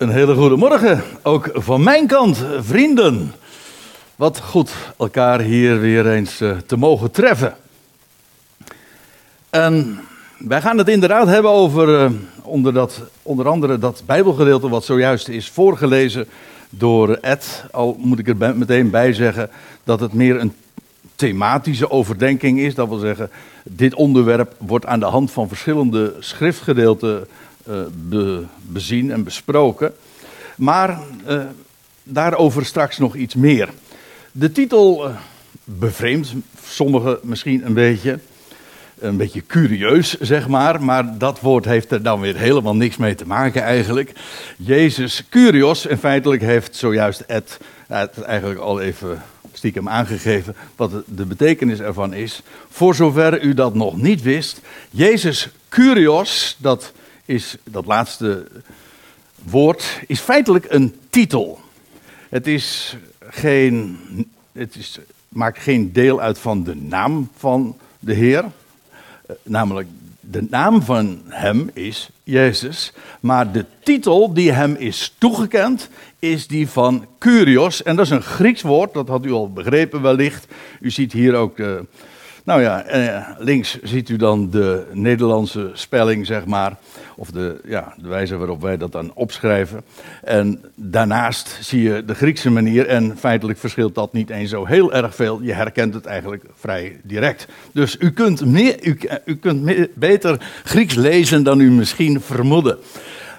Een hele goede morgen, ook van mijn kant, vrienden. Wat goed elkaar hier weer eens eh, te mogen treffen. En wij gaan het inderdaad hebben over uh, onder, dat, onder andere dat Bijbelgedeelte wat zojuist is voorgelezen door Ed. Al moet ik er meteen bij zeggen dat het meer een thematische overdenking is. Dat wil zeggen, dit onderwerp wordt aan de hand van verschillende schriftgedeelten uh, bezien en besproken. Maar uh, daarover straks nog iets meer. De titel uh, bevreemdt sommigen misschien een beetje. Een beetje curieus, zeg maar. Maar dat woord heeft er dan weer helemaal niks mee te maken eigenlijk. Jezus Curios, en feitelijk heeft zojuist Ed eigenlijk al even stiekem aangegeven wat de betekenis ervan is. Voor zover u dat nog niet wist, Jezus Curios, dat is dat laatste woord, is feitelijk een titel. Het is geen, het is, maakt geen deel uit van de naam van de Heer. Eh, namelijk, de naam van hem is Jezus. Maar de titel die hem is toegekend, is die van Curios. En dat is een Grieks woord, dat had u al begrepen wellicht. U ziet hier ook de, nou ja, eh, links ziet u dan de Nederlandse spelling, zeg maar. Of de, ja, de wijze waarop wij dat dan opschrijven. En daarnaast zie je de Griekse manier. En feitelijk verschilt dat niet eens zo heel erg veel. Je herkent het eigenlijk vrij direct. Dus u kunt, meer, u, kunt beter Grieks lezen dan u misschien vermoedde.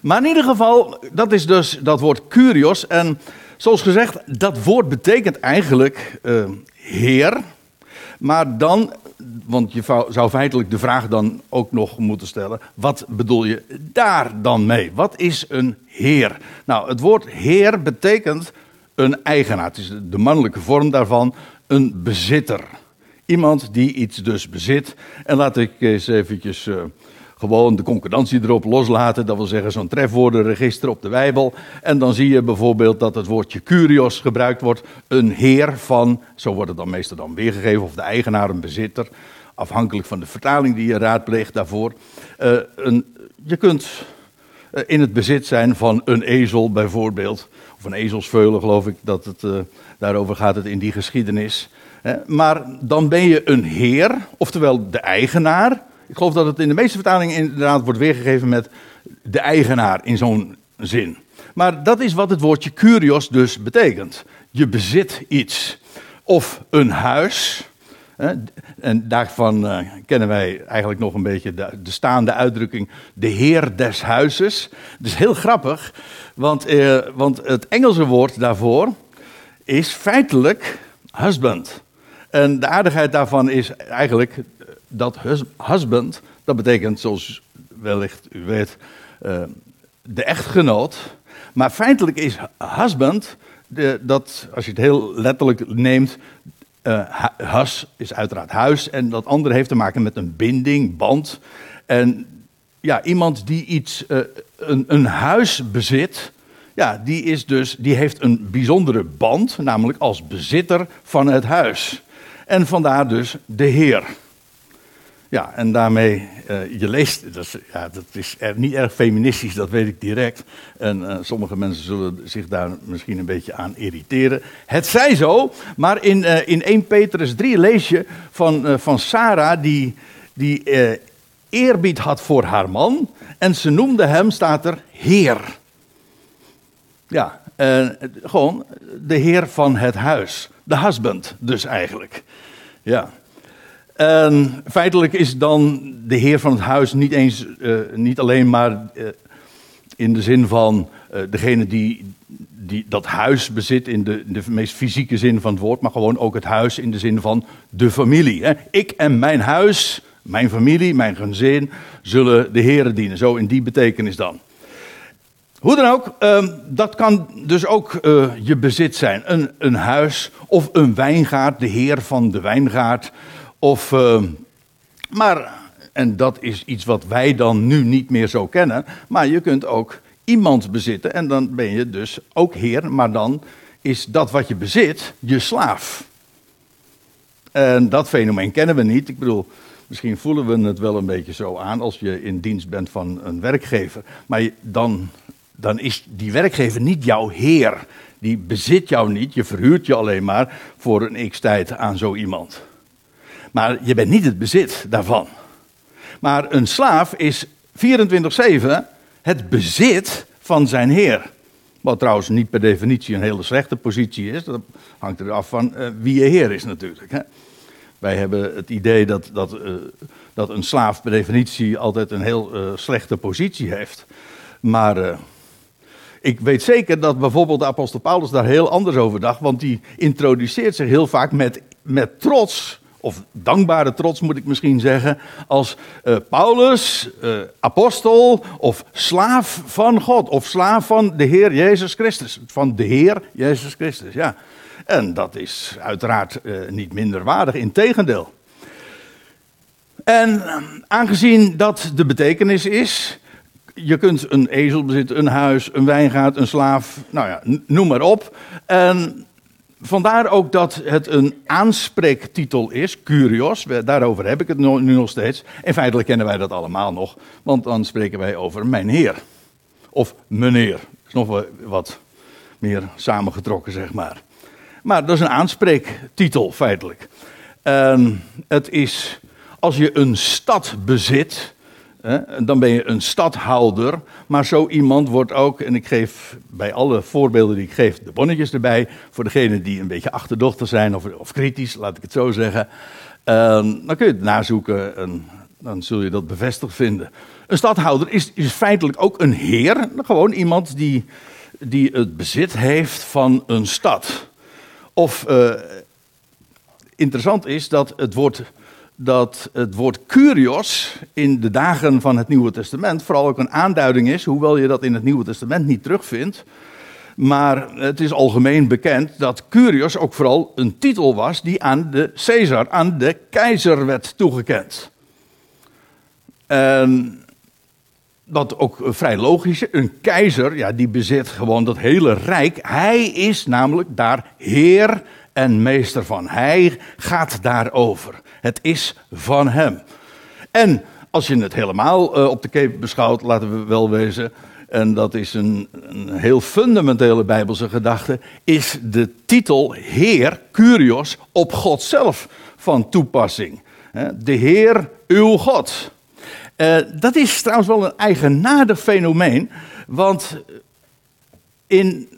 Maar in ieder geval, dat is dus dat woord kurios. En zoals gezegd, dat woord betekent eigenlijk uh, heer. Maar dan, want je zou feitelijk de vraag dan ook nog moeten stellen: wat bedoel je daar dan mee? Wat is een heer? Nou, het woord heer betekent een eigenaar. Het is de mannelijke vorm daarvan, een bezitter. Iemand die iets dus bezit. En laat ik eens eventjes. Gewoon de concordantie erop loslaten. Dat wil zeggen zo'n trefwoordenregister op de Bijbel. En dan zie je bijvoorbeeld dat het woordje curios gebruikt wordt. Een heer van, zo wordt het dan meestal dan weergegeven, of de eigenaar, een bezitter. Afhankelijk van de vertaling die je raadpleegt daarvoor. Uh, een, je kunt uh, in het bezit zijn van een ezel bijvoorbeeld. Of een ezelsveulen geloof ik dat het, uh, daarover gaat het in die geschiedenis. maar dan ben je een heer, oftewel de eigenaar ik geloof dat het in de meeste vertalingen inderdaad wordt weergegeven met de eigenaar in zo'n zin. Maar dat is wat het woordje curios dus betekent. Je bezit iets. Of een huis. En daarvan uh, kennen wij eigenlijk nog een beetje de, de, staande uitdrukking de heer des huizes. Dus heel grappig, want, uh, want het Engelse woord daarvoor is feitelijk husband. En de aardigheid daarvan is eigenlijk dat husband, dat betekent zoals wellicht u weet, uh, de echtgenoot. Maar feitelijk is husband, de, dat als je het heel letterlijk neemt, uh, hus is uiteraard huis en dat andere heeft te maken met een binding, band. En ja, iemand die iets, uh, een, een huis bezit, ja, die, is dus, die heeft een bijzondere band, namelijk als bezitter van het huis. En vandaar dus de Heer. Ja, en daarmee, uh, je leest, dat is, ja, dat is niet erg feministisch, dat weet ik direct. En uh, sommige mensen zullen zich daar misschien een beetje aan irriteren. Het zij zo, maar in, uh, in 1 Petrus 3 lees je van, van Sarah, die, die eerbied had voor haar man. En ze noemde hem, staat er, Heer. Ja, gewoon de Heer van het huis. De husband, dus eigenlijk. Ja. Feitelijk is dan de heer van het huis niet eens, uh, niet alleen maar uh, in de zin van uh, degene die, die dat huis bezit in de, de, meest fysieke zin van het woord, maar gewoon ook het huis in de zin van de familie. Hè. Ik en mijn huis, mijn familie, mijn gezin zullen de heren dienen. Zo in die betekenis dan. Hoe dan ook, uh, dat kan dus ook je bezit zijn. Een, een huis of een wijngaard, de heer van de wijngaard. Of, uh, maar, en dat is iets wat wij dan nu niet meer zo kennen, maar je kunt ook iemand bezitten en dan ben je dus ook heer, maar dan is dat wat je bezit je slaaf. En dat fenomeen kennen we niet. Ik bedoel, misschien voelen we het wel een beetje zo aan als je in dienst bent van een werkgever, maar dan dan is die werkgever niet jouw heer. Die bezit jou niet, je verhuurt je alleen maar voor een x-tijd aan zo iemand. Maar je bent niet het bezit daarvan. Maar een slaaf is 24-7 het bezit van zijn heer. Wat trouwens niet per definitie een hele slechte positie is. Dat hangt er af van uh, wie je heer is natuurlijk. Hè. Wij hebben het idee dat, dat, uh, dat een slaaf per definitie altijd een heel uh, slechte positie heeft. Maar ik weet zeker dat bijvoorbeeld de apostel Paulus daar heel anders over dacht. Want die introduceert zich heel vaak met, met trots of dankbare trots moet ik misschien zeggen, als uh, Paulus, uh, apostel of slaaf van God, of slaaf van de Heer Jezus Christus. Van de Heer Jezus Christus, ja. En dat is uiteraard uh, niet minder waardig, in tegendeel. En aangezien dat de betekenis is, je kunt een ezel bezitten, een huis, een wijngaard, een slaaf, nou ja, noem maar op. En Vandaar ook dat het een aanspreektitel is, Curios. Daarover heb ik het nu nog steeds. En feitelijk kennen wij dat allemaal nog, want dan spreken wij over mijn heer. Of meneer. Dat is nog wat meer samengetrokken, zeg maar. Maar dat is een aanspreektitel, feitelijk. En het is, als je een stad bezit, dan ben je een stadhouder. Maar zo iemand wordt ook, en ik geef bij alle voorbeelden die ik geef de bonnetjes erbij. Voor degenen die een beetje achterdochtig zijn of, of kritisch, laat ik het zo zeggen. dan kun je het nazoeken en dan zul je dat bevestigd vinden. Een stadhouder is, is feitelijk ook een heer. Gewoon iemand die, die het bezit heeft van een stad. Of uh, interessant is dat het woord dat het woord curios in de dagen van het Nieuwe Testament vooral ook een aanduiding is, hoewel je dat in het Nieuwe Testament niet terugvindt. Maar het is algemeen bekend dat curios ook vooral een titel was die aan de Caesar, aan de keizer werd toegekend. En dat ook vrij logisch is. Een keizer, ja, die bezit gewoon dat hele rijk. Hij is namelijk daar heer en meester van. Hij gaat daarover. Het is van hem. En als je het helemaal uh, op de keep beschouwt, laten we wel wezen. En dat is een, een heel fundamentele Bijbelse gedachte. Is de titel Heer, Curios, op God zelf van toepassing. De Heer, uw God. Uh, dat is trouwens wel een eigenaardig fenomeen. Want in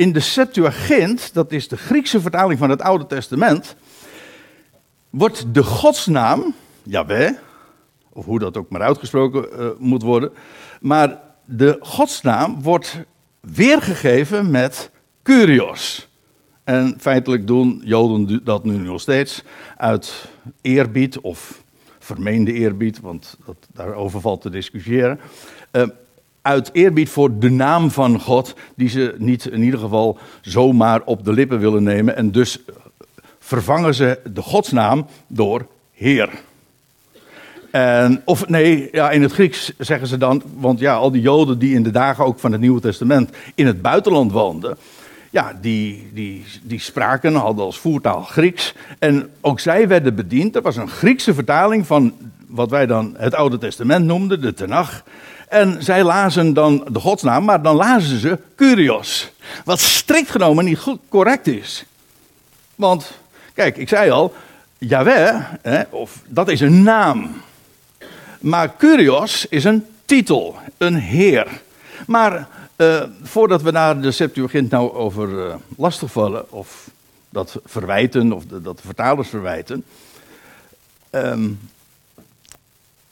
in de Septuagint, dat is de Griekse vertaling van het Oude Testament, wordt de godsnaam, Yahweh, of hoe dat ook maar uitgesproken uh, moet worden, maar de godsnaam wordt weergegeven met Kurios. En feitelijk doen Joden dat nu nog steeds uit eerbied of vermeende eerbied, want dat, daarover valt te discussiëren. Uh, uit eerbied voor de naam van God, die ze niet in ieder geval zomaar op de lippen willen nemen. En dus vervangen ze de godsnaam door Heer. En, of nee, ja, in het Grieks zeggen ze dan, want ja, al die Joden die in de dagen ook van het Nieuwe Testament in het buitenland woonden, ja, die, die, die spraken, hadden als voertaal Grieks. En ook zij werden bediend. Er was een Griekse vertaling van wat wij dan het Oude Testament noemden, de Tenach. En zij lazen dan de godsnaam, maar dan lazen ze Curios. Wat strikt genomen niet correct is. Want, kijk, ik zei al, Yahweh, hè, of, dat is een naam. Maar Curios is een titel, een heer. Maar uh, voordat we naar de Septuagint nou over uh, lastigvallen, of dat verwijten, of de, dat de vertalers verwijten. Um,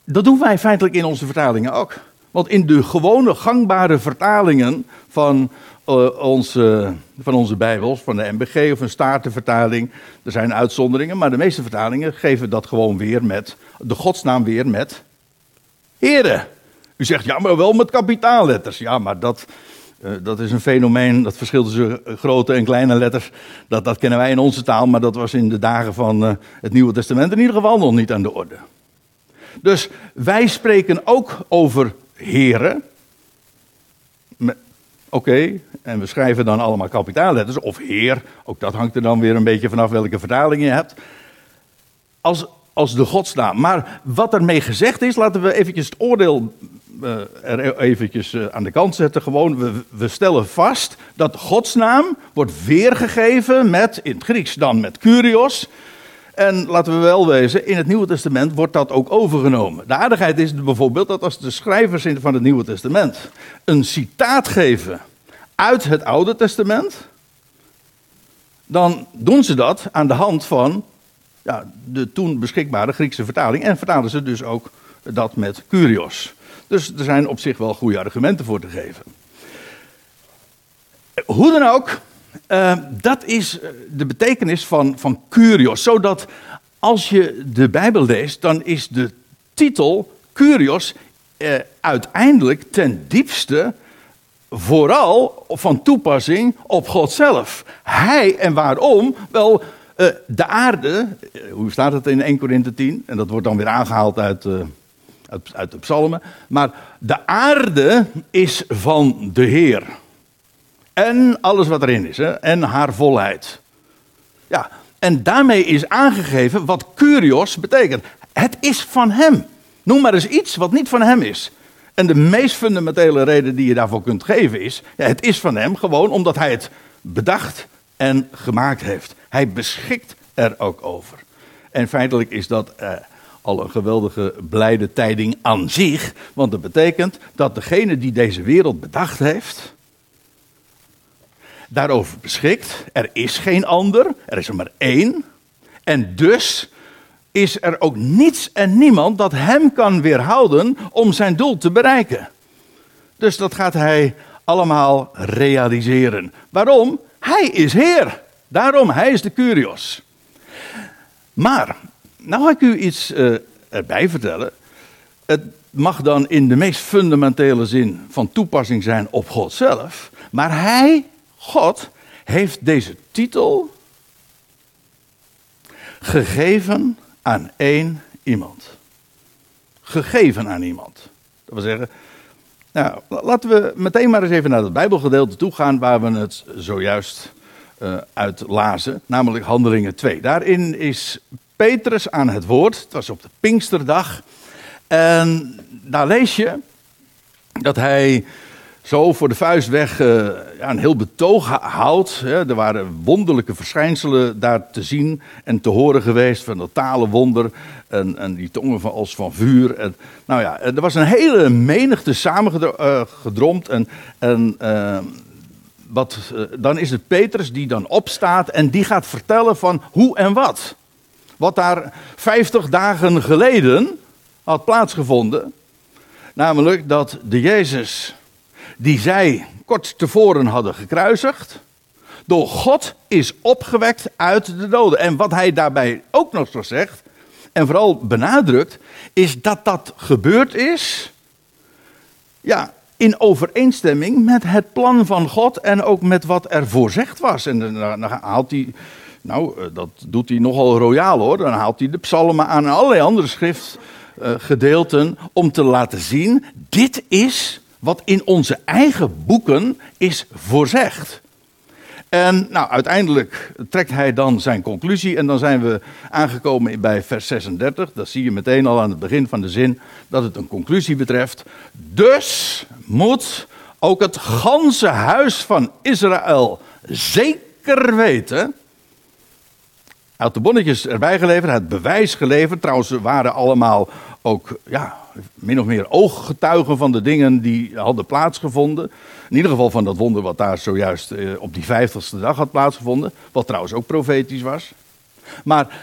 dat doen wij feitelijk in onze vertalingen ook. Want in de gewone gangbare vertalingen van, uh, onze, van onze Bijbels, van de MBG of een Statenvertaling, er zijn uitzonderingen, maar de meeste vertalingen geven dat gewoon weer met, de godsnaam weer met Heren. U zegt ja, maar wel met kapitaalletters. Ja, maar dat, uh, dat is een fenomeen, dat verschilt tussen grote en kleine letters. Dat, dat kennen wij in onze taal, maar dat was in de dagen van het Nieuwe Testament in ieder geval nog niet aan de orde. Dus wij spreken ook over heren. Oké, en we schrijven dan allemaal kapitaalletters, of heer, ook dat hangt er dan weer een beetje vanaf welke vertaling je hebt. Als, als de godsnaam. Maar wat ermee gezegd is, laten we eventjes het oordeel uh, er eventjes uh, aan de kant zetten. Gewoon, we, we, stellen vast dat godsnaam wordt weergegeven met, in het Grieks dan met kurios. En laten we wel wezen, in het Nieuwe Testament wordt dat ook overgenomen. De aardigheid is bijvoorbeeld dat als de schrijvers van het Nieuwe Testament een citaat geven uit het Oude Testament, dan doen ze dat aan de hand van ja, de toen beschikbare Griekse vertaling. En vertalen ze dus ook dat met kurios. Dus er zijn op zich wel goede argumenten voor te geven. Hoe dan ook, uh, dat is de betekenis van, van kurios. Zodat als je de Bijbel leest, dan is de titel kurios uh, uiteindelijk ten diepste vooral van toepassing op God zelf. Hij en waarom? Wel, uh, de aarde, hoe staat het in 1 Korinthe 10? En dat wordt dan weer aangehaald uit, uit, uit, de psalmen. Maar de aarde is van de Heer. En alles wat erin is, hè? en haar volheid. Ja, en daarmee is aangegeven wat kurios betekent. Het is van hem. Noem maar eens iets wat niet van hem is. En de meest fundamentele reden die je daarvoor kunt geven is: ja, het is van hem gewoon omdat hij het bedacht en gemaakt heeft. Hij beschikt er ook over. En feitelijk is dat eh, al een geweldige blijde tijding aan zich, want dat betekent dat degene die deze wereld bedacht heeft, daarover beschikt. Er is geen ander, er is er maar één. En dus is er ook niets en niemand dat hem kan weerhouden om zijn doel te bereiken. Dus dat gaat hij allemaal realiseren. Waarom? Hij is Heer. Daarom, hij is de Curios. Maar, nou ga ik u iets uh, erbij vertellen. Het mag dan in de meest fundamentele zin van toepassing zijn op God zelf. Maar hij, God, heeft deze titel gegeven aan één iemand. Gegeven aan iemand. Dat wil zeggen, nou, laten we meteen maar eens even naar het Bijbelgedeelte toe gaan waar we het zojuist uh, uit lazen, namelijk Handelingen 2. Daarin is Petrus aan het woord, het was op de Pinksterdag. En daar lees je dat hij zo voor de vuist weg ja, een heel betoog houdt. Er waren wonderlijke verschijnselen daar te zien en te horen geweest. Van dat talenwonder en, en die tongen van, als van vuur. En, nou ja, er was een hele menigte samengedromd. En, en uh, wat, dan is het Petrus die dan opstaat en die gaat vertellen van hoe en wat. Wat daar 50 dagen geleden had plaatsgevonden. Namelijk dat de Jezus die zij kort tevoren hadden gekruisigd, door God is opgewekt uit de doden. En wat hij daarbij ook nog zo zegt, en vooral benadrukt, is dat dat gebeurd is, ja, in overeenstemming met het plan van God en ook met wat er voorzegd was. En dan haalt hij, nou, eh, dat doet hij nogal royaal hoor, dan haalt hij de psalmen aan en allerlei andere schriftgedeelten om te laten zien, dit is wat in onze eigen boeken is voorzegd. En nou, uiteindelijk trekt hij dan zijn conclusie en dan zijn we aangekomen bij vers 36. Dat zie je meteen al aan het begin van de zin dat het een conclusie betreft. Dus moet ook het ganse huis van Israël zeker weten. Hij had de bonnetjes erbij geleverd, het bewijs geleverd. Trouwens, ze waren allemaal ook ja, min of meer ooggetuigen van de dingen die hadden plaatsgevonden. In ieder geval van dat wonder wat daar zojuist eh, op die vijftigste dag had plaatsgevonden. Wat trouwens ook profetisch was. Maar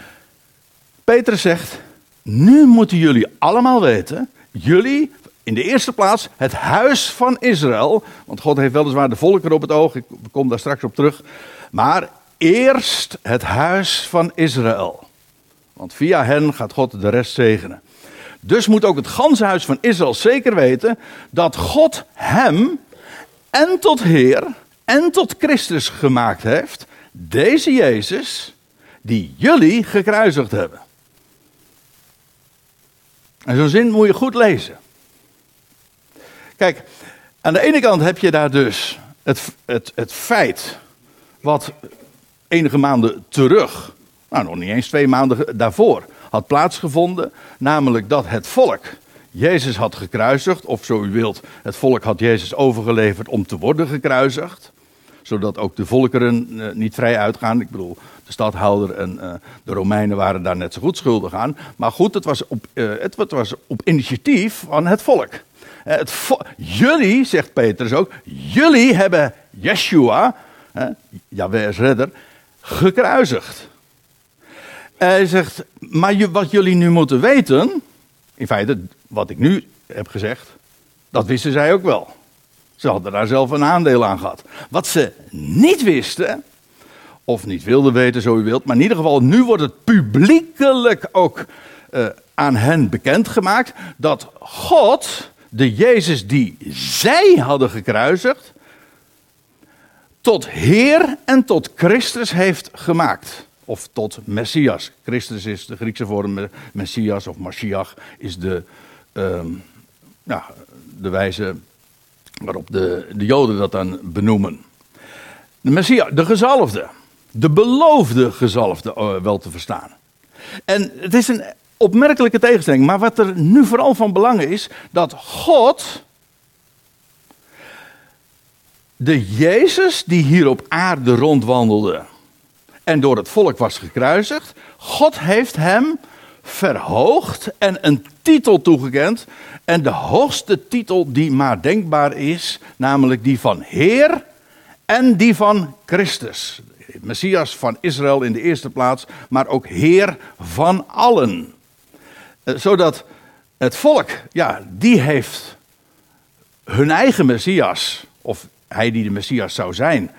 Petrus zegt, nu moeten jullie allemaal weten, jullie in de eerste plaats het huis van Israël. Want God heeft weliswaar de volkeren op het oog, ik kom daar straks op terug. Maar eerst het huis van Israël. Want via hen gaat God de rest zegenen. Dus moet ook het ganse huis van Israël zeker weten dat God hem en tot Heer en tot Christus gemaakt heeft. Deze Jezus die jullie gekruisigd hebben. En zo'n zin moet je goed lezen. Kijk, aan de ene kant heb je daar dus het, het, het feit wat enige maanden terug, nou nog niet eens twee maanden daarvoor, had plaatsgevonden. Namelijk dat het volk Jezus had gekruisigd, of zo u wilt, het volk had Jezus overgeleverd om te worden gekruisigd. Zodat ook de volkeren uh, niet vrij uitgaan. Ik bedoel, de stadhouder en uh, de Romeinen waren daar net zo goed schuldig aan. Maar goed, het was op, uh, het, was op initiatief van het volk. Het jullie, zegt Petrus ook, jullie hebben Yeshua, Jaweh redder, gekruisigd. Hij zegt, maar wat jullie nu moeten weten, in feite wat ik nu heb gezegd, dat wisten zij ook wel. Ze hadden daar zelf een aandeel aan gehad. Wat ze niet wisten, of niet wilden weten, zo u wilt, maar in ieder geval, nu wordt het publiekelijk ook uh, aan hen bekendgemaakt dat God, de Jezus die zij hadden gekruisigd, tot Heer en tot Christus heeft gemaakt. Of tot Messias. Christus is de Griekse vorm, Messias of Mashiach is de, ja, de wijze waarop de, de Joden dat dan benoemen. De Messias, de gezalfde. De beloofde gezalfde, uh, wel te verstaan. En het is een opmerkelijke tegenstelling. Maar wat er nu vooral van belang is, dat God de Jezus die hier op aarde rondwandelde en door het volk was gekruisigd, God heeft hem verhoogd en een titel toegekend. En de hoogste titel die maar denkbaar is, namelijk die van Heer en die van Christus. Messias van Israël in de eerste plaats, maar ook Heer van allen. Eh, zodat het volk, ja, die heeft hun eigen Messias, of hij die de Messias zou zijn,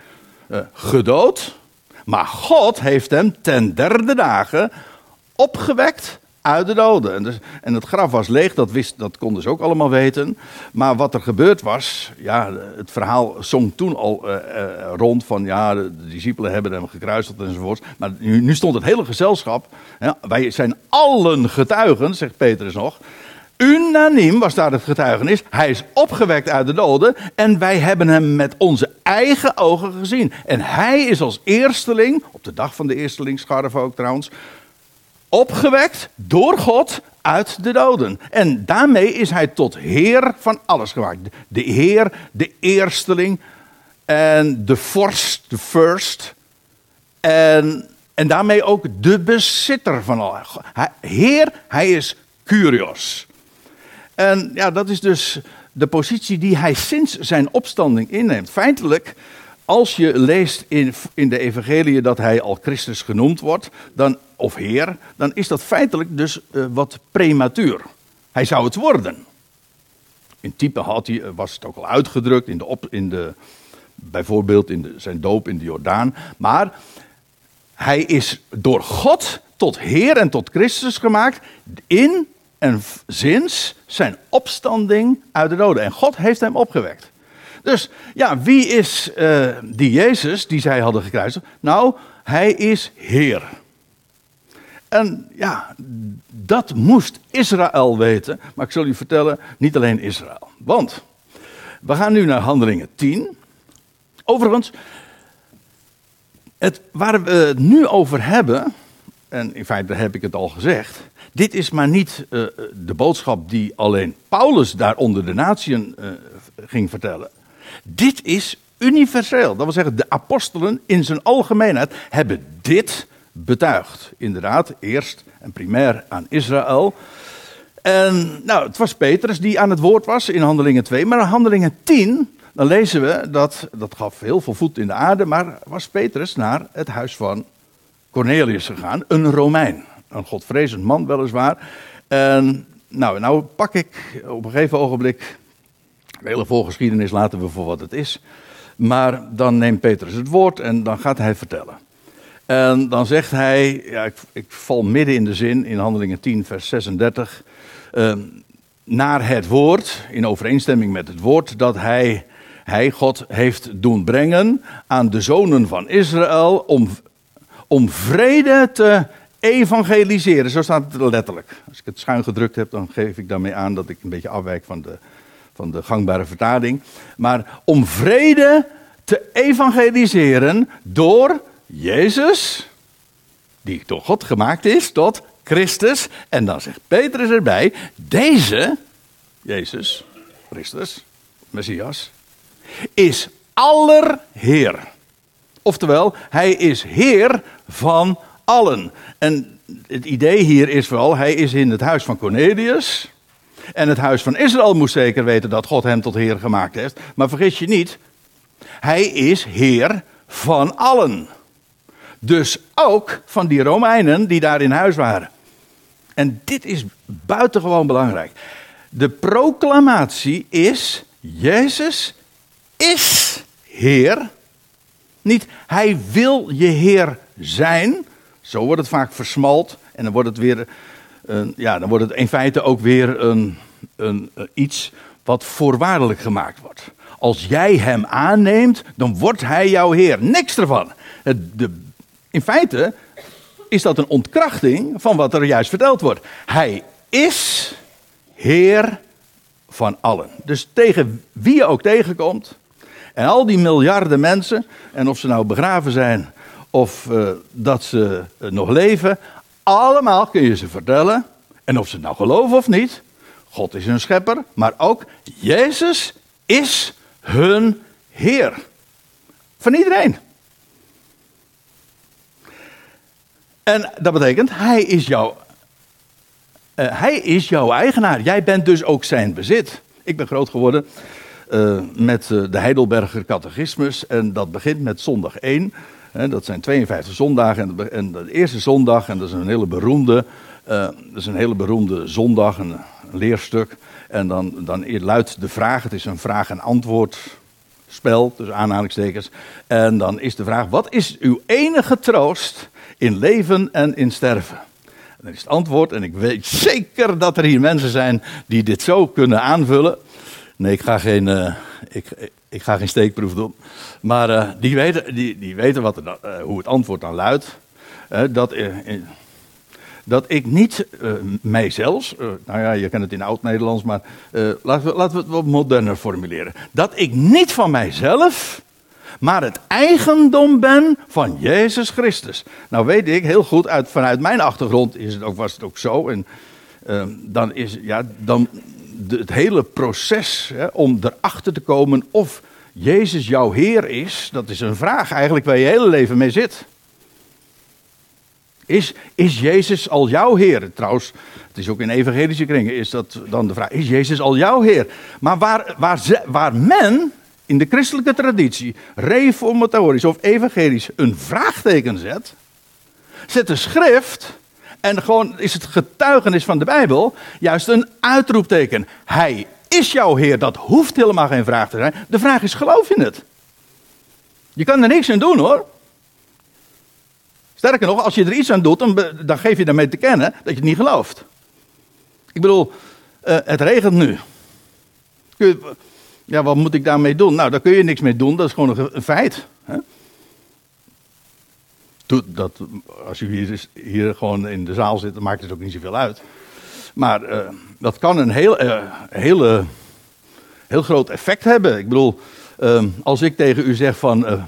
uh, gedood. Maar God heeft hem ten derde dagen opgewekt uit de doden. En, dus, en het graf was leeg, dat, wist, dat konden ze ook allemaal weten. Maar wat er gebeurd was, ja, het verhaal zong toen al uh, uh, rond van ja, de, discipelen hebben hem gekruisigd enzovoort. Maar nu, nu stond het hele gezelschap, ja, wij zijn allen getuigen, zegt Petrus nog. Unaniem was daar het getuigenis. Hij is opgewekt uit de doden en wij hebben hem met onze eigen ogen gezien. En hij is als eersteling, op de dag van de eerstelingsscharf ook trouwens, opgewekt door God uit de doden. En daarmee is hij tot Heer van alles gemaakt. De Heer, de eersteling en de vorst, de first. En, en daarmee ook de bezitter van alles. Heer, hij is Curios. En ja, dat is dus de positie die hij sinds zijn opstanding inneemt. Feitelijk, als je leest in, in de evangelie dat hij al Christus genoemd wordt, dan, of Heer, dan is dat feitelijk dus uh, wat prematuur. Hij zou het worden. In type had hij, was het ook al uitgedrukt, in de op, in de, bijvoorbeeld in de, zijn doop in de Jordaan. Maar hij is door God tot Heer en tot Christus gemaakt in en sinds zijn opstanding uit de doden. En God heeft hem opgewekt. Dus ja, wie is uh, die Jezus die zij hadden gekruisigd? Nou, hij is Heer. En ja, dat moest Israël weten. Maar ik zal u vertellen, niet alleen Israël. Want we gaan nu naar Handelingen 10. Overigens, het, waar we het nu over hebben, en in feite heb ik het al gezegd, dit is maar niet uh, de boodschap die alleen Paulus daar onder de natieën uh, ging vertellen. Dit is universeel. Dat wil zeggen, de apostelen in zijn algemeenheid hebben dit betuigd. Inderdaad, eerst en primair aan Israël. En nou, het was Petrus die aan het woord was in Handelingen 2. Maar in Handelingen 10, dan lezen we dat, dat gaf heel veel voet in de aarde, maar was Petrus naar het huis van Cornelius gegaan, een Romein een godvrezend man weliswaar. En nou, nou pak ik op een gegeven ogenblik, de hele voorgeschiedenis laten we voor wat het is. Maar dan neemt Petrus het woord en dan gaat hij vertellen. En dan zegt hij, ja, ik, ik val midden in de zin in Handelingen 10, vers 36. Uh, naar het woord, in overeenstemming met het woord, dat hij, hij, God, heeft doen brengen aan de zonen van Israël om, om vrede te evangeliseren. Zo staat het letterlijk. Als ik het schuin gedrukt heb, dan geef ik daarmee aan dat ik een beetje afwijk van de, van de gangbare vertaling. Maar om vrede te evangeliseren door Jezus, die door God gemaakt is tot Christus. En dan zegt Petrus erbij, deze, Jezus, Christus, Messias, is allerheer. Oftewel, hij is heer van allen. En het idee hier is vooral, hij is in het huis van Cornelius. En het huis van Israël moest zeker weten dat God hem tot heer gemaakt heeft. Maar vergis je niet, hij is heer van allen. Dus ook van die Romeinen die daar in huis waren. En dit is buitengewoon belangrijk. De proclamatie is: Jezus is Heer. Niet hij wil je Heer zijn. Zo wordt het vaak versmalt. En dan wordt het weer. ja, dan wordt het in feite ook weer een, een, een, iets wat voorwaardelijk gemaakt wordt. Als jij hem aanneemt, dan wordt hij jouw Heer. Niks ervan. Het, de, in feite is dat een ontkrachting van wat er juist verteld wordt. Hij is Heer van allen. Dus tegen wie je ook tegenkomt. En al die miljarden mensen, en of ze nou begraven zijn of uh, dat ze uh, nog leven, allemaal kun je ze vertellen. En of ze nou geloven of niet, God is hun schepper, maar ook Jezus is hun Heer. Van iedereen. En dat betekent, hij is jouw, uh, hij is jouw eigenaar. Jij bent dus ook zijn bezit. Ik ben groot geworden met de Heidelberger Catechismus en dat begint met zondag 1. Dat zijn 52 zondagen en, en, de eerste zondag, en dat is een hele beroemde, dat is een hele beroemde zondag, een, leerstuk. En dan, dan luidt de vraag, het is een vraag- en antwoord spel, dus aanhalingstekens. En dan is de vraag, wat is uw enige troost in leven en in sterven? En dan is het antwoord, en ik weet zeker dat er hier mensen zijn die dit zo kunnen aanvullen. Nee, ik ga geen, uh, ik, ik ga geen steekproef doen. Maar uh, die, weten, die, die weten wat uh, hoe het antwoord dan luidt. dat, dat ik niet mijzelf, nou ja, je kent het in oud-Nederlands, maar laten, we, laten we het wat moderner formuleren. Dat ik niet van mijzelf, maar het eigendom ben van Jezus Christus. Nou weet ik heel goed, uit, vanuit mijn achtergrond is het ook, was het ook zo. En dan is, ja, dan, het hele proces hè, om erachter te komen of Jezus jouw Heer is, dat is een vraag eigenlijk waar je hele leven mee zit. Is, is Jezus al jouw Heer? Trouwens, het is ook in evangelische kringen is dat dan de vraag: is Jezus al jouw Heer? Maar waar, waar, waar men in de christelijke traditie, reformatorisch of evangelisch, een vraagteken zet, zet de schrift en gewoon is het getuigenis van de Bijbel juist een uitroepteken. Hij is jouw Heer, dat hoeft helemaal geen vraag te zijn. De vraag is, geloof je het? Je kan er niks aan doen hoor. Sterker nog, als je er iets aan doet, dan, dan geef je daarmee te kennen dat je het niet gelooft. Ik bedoel, uh, het regent nu. Ja, wat moet ik daarmee doen? Nou, daar kun je niks mee doen, dat is gewoon een, een feit. Hè? Dat, als je hier, hier gewoon in de zaal zit, dan maakt het ook niet zoveel uit. Maar uh, dat kan een heel, uh, heel groot effect hebben. Ik bedoel, uh, als ik tegen u zeg van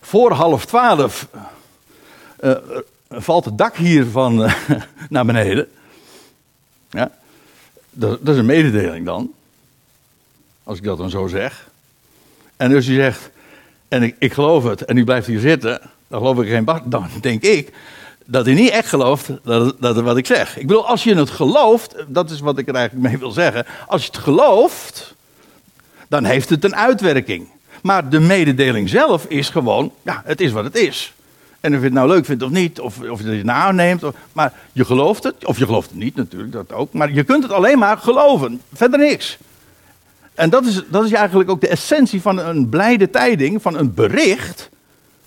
voor half twaalf valt het dak hier van naar beneden. Ja, dat, is een mededeling dan. Als ik dat dan zo zeg. En dus u zegt, en ik, ik geloof het, en u blijft hier zitten dan geloof ik geen. Dan denk ik dat hij niet echt gelooft dat, dat wat ik zeg. Ik bedoel, als je het gelooft, dat is wat ik er eigenlijk mee wil zeggen. Als je het gelooft, dan heeft het een uitwerking. Maar de mededeling zelf is gewoon, ja, het is wat het is. En of je het nou leuk vindt of niet, of, of je het nou. Of, maar je gelooft het, of je gelooft het niet natuurlijk, dat ook. Maar je kunt het alleen maar geloven, verder niks. En dat is, dat is eigenlijk ook de essentie van een blijde tijding, van een bericht.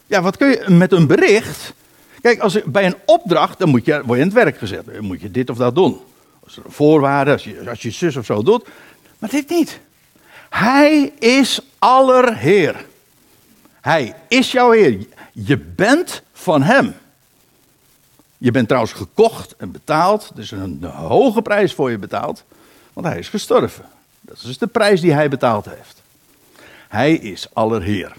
Ja, wat kun je met een bericht? Kijk, als bij een opdracht, dan moet je, word je in het werk gezet. Dan moet je dit of dat doen. Als er voorwaarden, als je, als je zus of zo doet. Maar dit niet. Hij is allerheer. Hij is jouw Heer. Je bent van Hem. Je bent trouwens gekocht en betaald. Dus een, een hoge prijs voor je betaald. Want Hij is gestorven. Dat is dus de prijs die Hij betaald heeft. Hij is allerheer.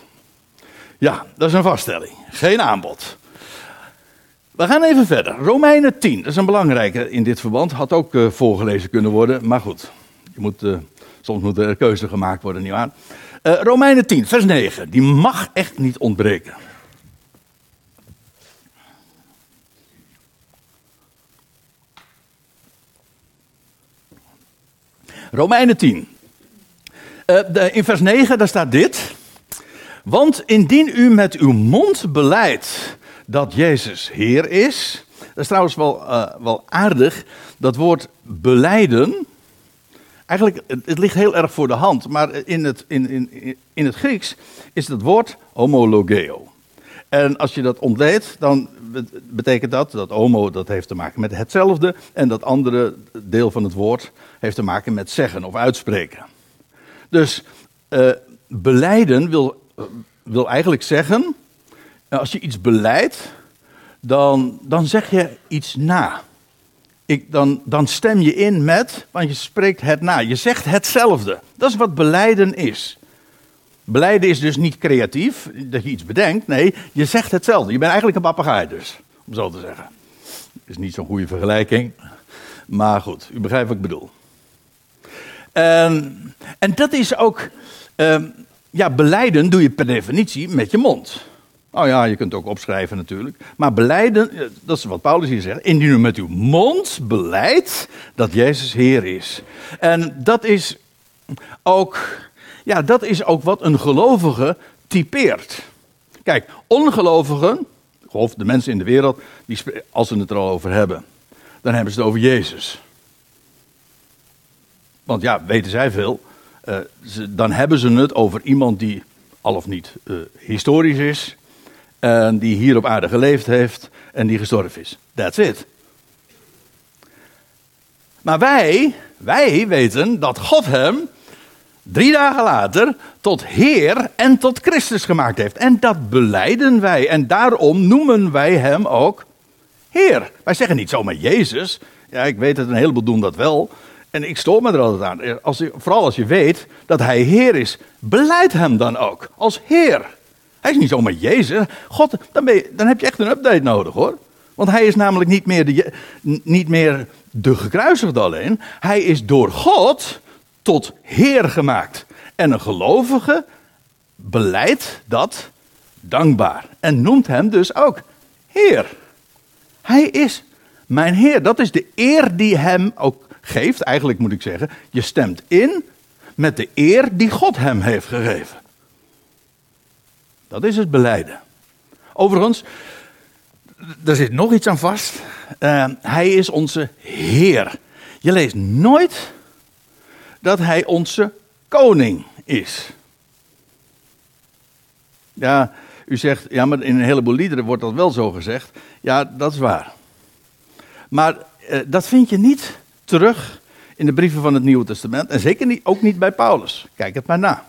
Ja, dat is een vaststelling. Geen aanbod. We gaan even verder. Romeinen 10, dat is een belangrijke in dit verband. Had ook uh, voorgelezen kunnen worden, maar goed. Je moet, uh, soms moet er keuze gemaakt worden, nietwaar? Uh, Romeinen 10, vers 9. Die mag echt niet ontbreken. Romeinen 10. De, in vers 9, daar staat dit. Want indien u met uw mond beleidt dat Jezus Heer is. Dat is trouwens wel, uh, wel aardig. Dat woord beleiden. Eigenlijk, het, ligt heel erg voor de hand. Maar in het, in, in, in het Grieks is het woord homologeo. En als je dat ontleedt, dan betekent dat dat homo dat heeft te maken met hetzelfde. En dat andere deel van het woord heeft te maken met zeggen of uitspreken. Dus uh, beleiden wil, wil eigenlijk zeggen nou, als je iets beleidt, dan, dan zeg je iets na. Ik, dan, dan stem je in met, want je spreekt het na. Je zegt hetzelfde. Dat is wat beleiden is. Beleiden is dus niet creatief, dat je iets bedenkt. Nee, je zegt hetzelfde. Je bent eigenlijk een papegaai dus, om zo te zeggen. Is niet zo'n goede vergelijking. Maar goed, u begrijpt wat ik bedoel. En, dat is ook, um, ja, beleiden doe je per definitie met je mond. Oh ja, je kunt het ook opschrijven natuurlijk. Maar beleiden, eh, dat is wat Paulus hier zegt. Indien u met uw mond beleidt dat Jezus Heer is. En dat is ook, ja, dat is ook wat een gelovige typeert. Kijk, ongelovigen, of de mensen in de wereld, die, als ze het er al over hebben, dan hebben ze het over Jezus. Want ja, weten zij veel, ze, dan hebben ze het over iemand die al of niet uh, historisch is, en die hier op aarde geleefd heeft en die gestorven is. That's it. Maar wij, wij weten dat God hem drie dagen later tot Heer en tot Christus gemaakt heeft. En dat beleiden wij. En daarom noemen wij hem ook Heer. Wij zeggen niet zomaar Jezus. Ja, ik weet dat een heleboel doen dat wel. En ik stoor me er altijd aan. Als vooral als je weet dat hij Heer is, beleid hem dan ook als Heer. Hij is niet zomaar Jezus. God, dan, dan heb je echt een update nodig hoor. Want hij is namelijk niet meer, de, niet meer de gekruisigde alleen. Hij is door God tot Heer gemaakt. En een gelovige beleidt dat dankbaar. En noemt hem dus ook Heer. Hij is mijn Heer. Dat is de eer die hem ook geeft. Eigenlijk moet ik zeggen, je stemt in met de eer die God hem heeft gegeven. Dat is het beleiden. Overigens, er zit nog iets aan vast. Uh, hij is onze Heer. Je leest nooit dat hij onze koning is. Ja, u zegt, ja, maar in een heleboel liederen wordt dat wel zo gezegd. Ja, dat is waar. Maar uh, dat vind je niet terug in de brieven van het Nieuwe Testament. En zeker niet, ook niet bij Paulus. Kijk het maar na.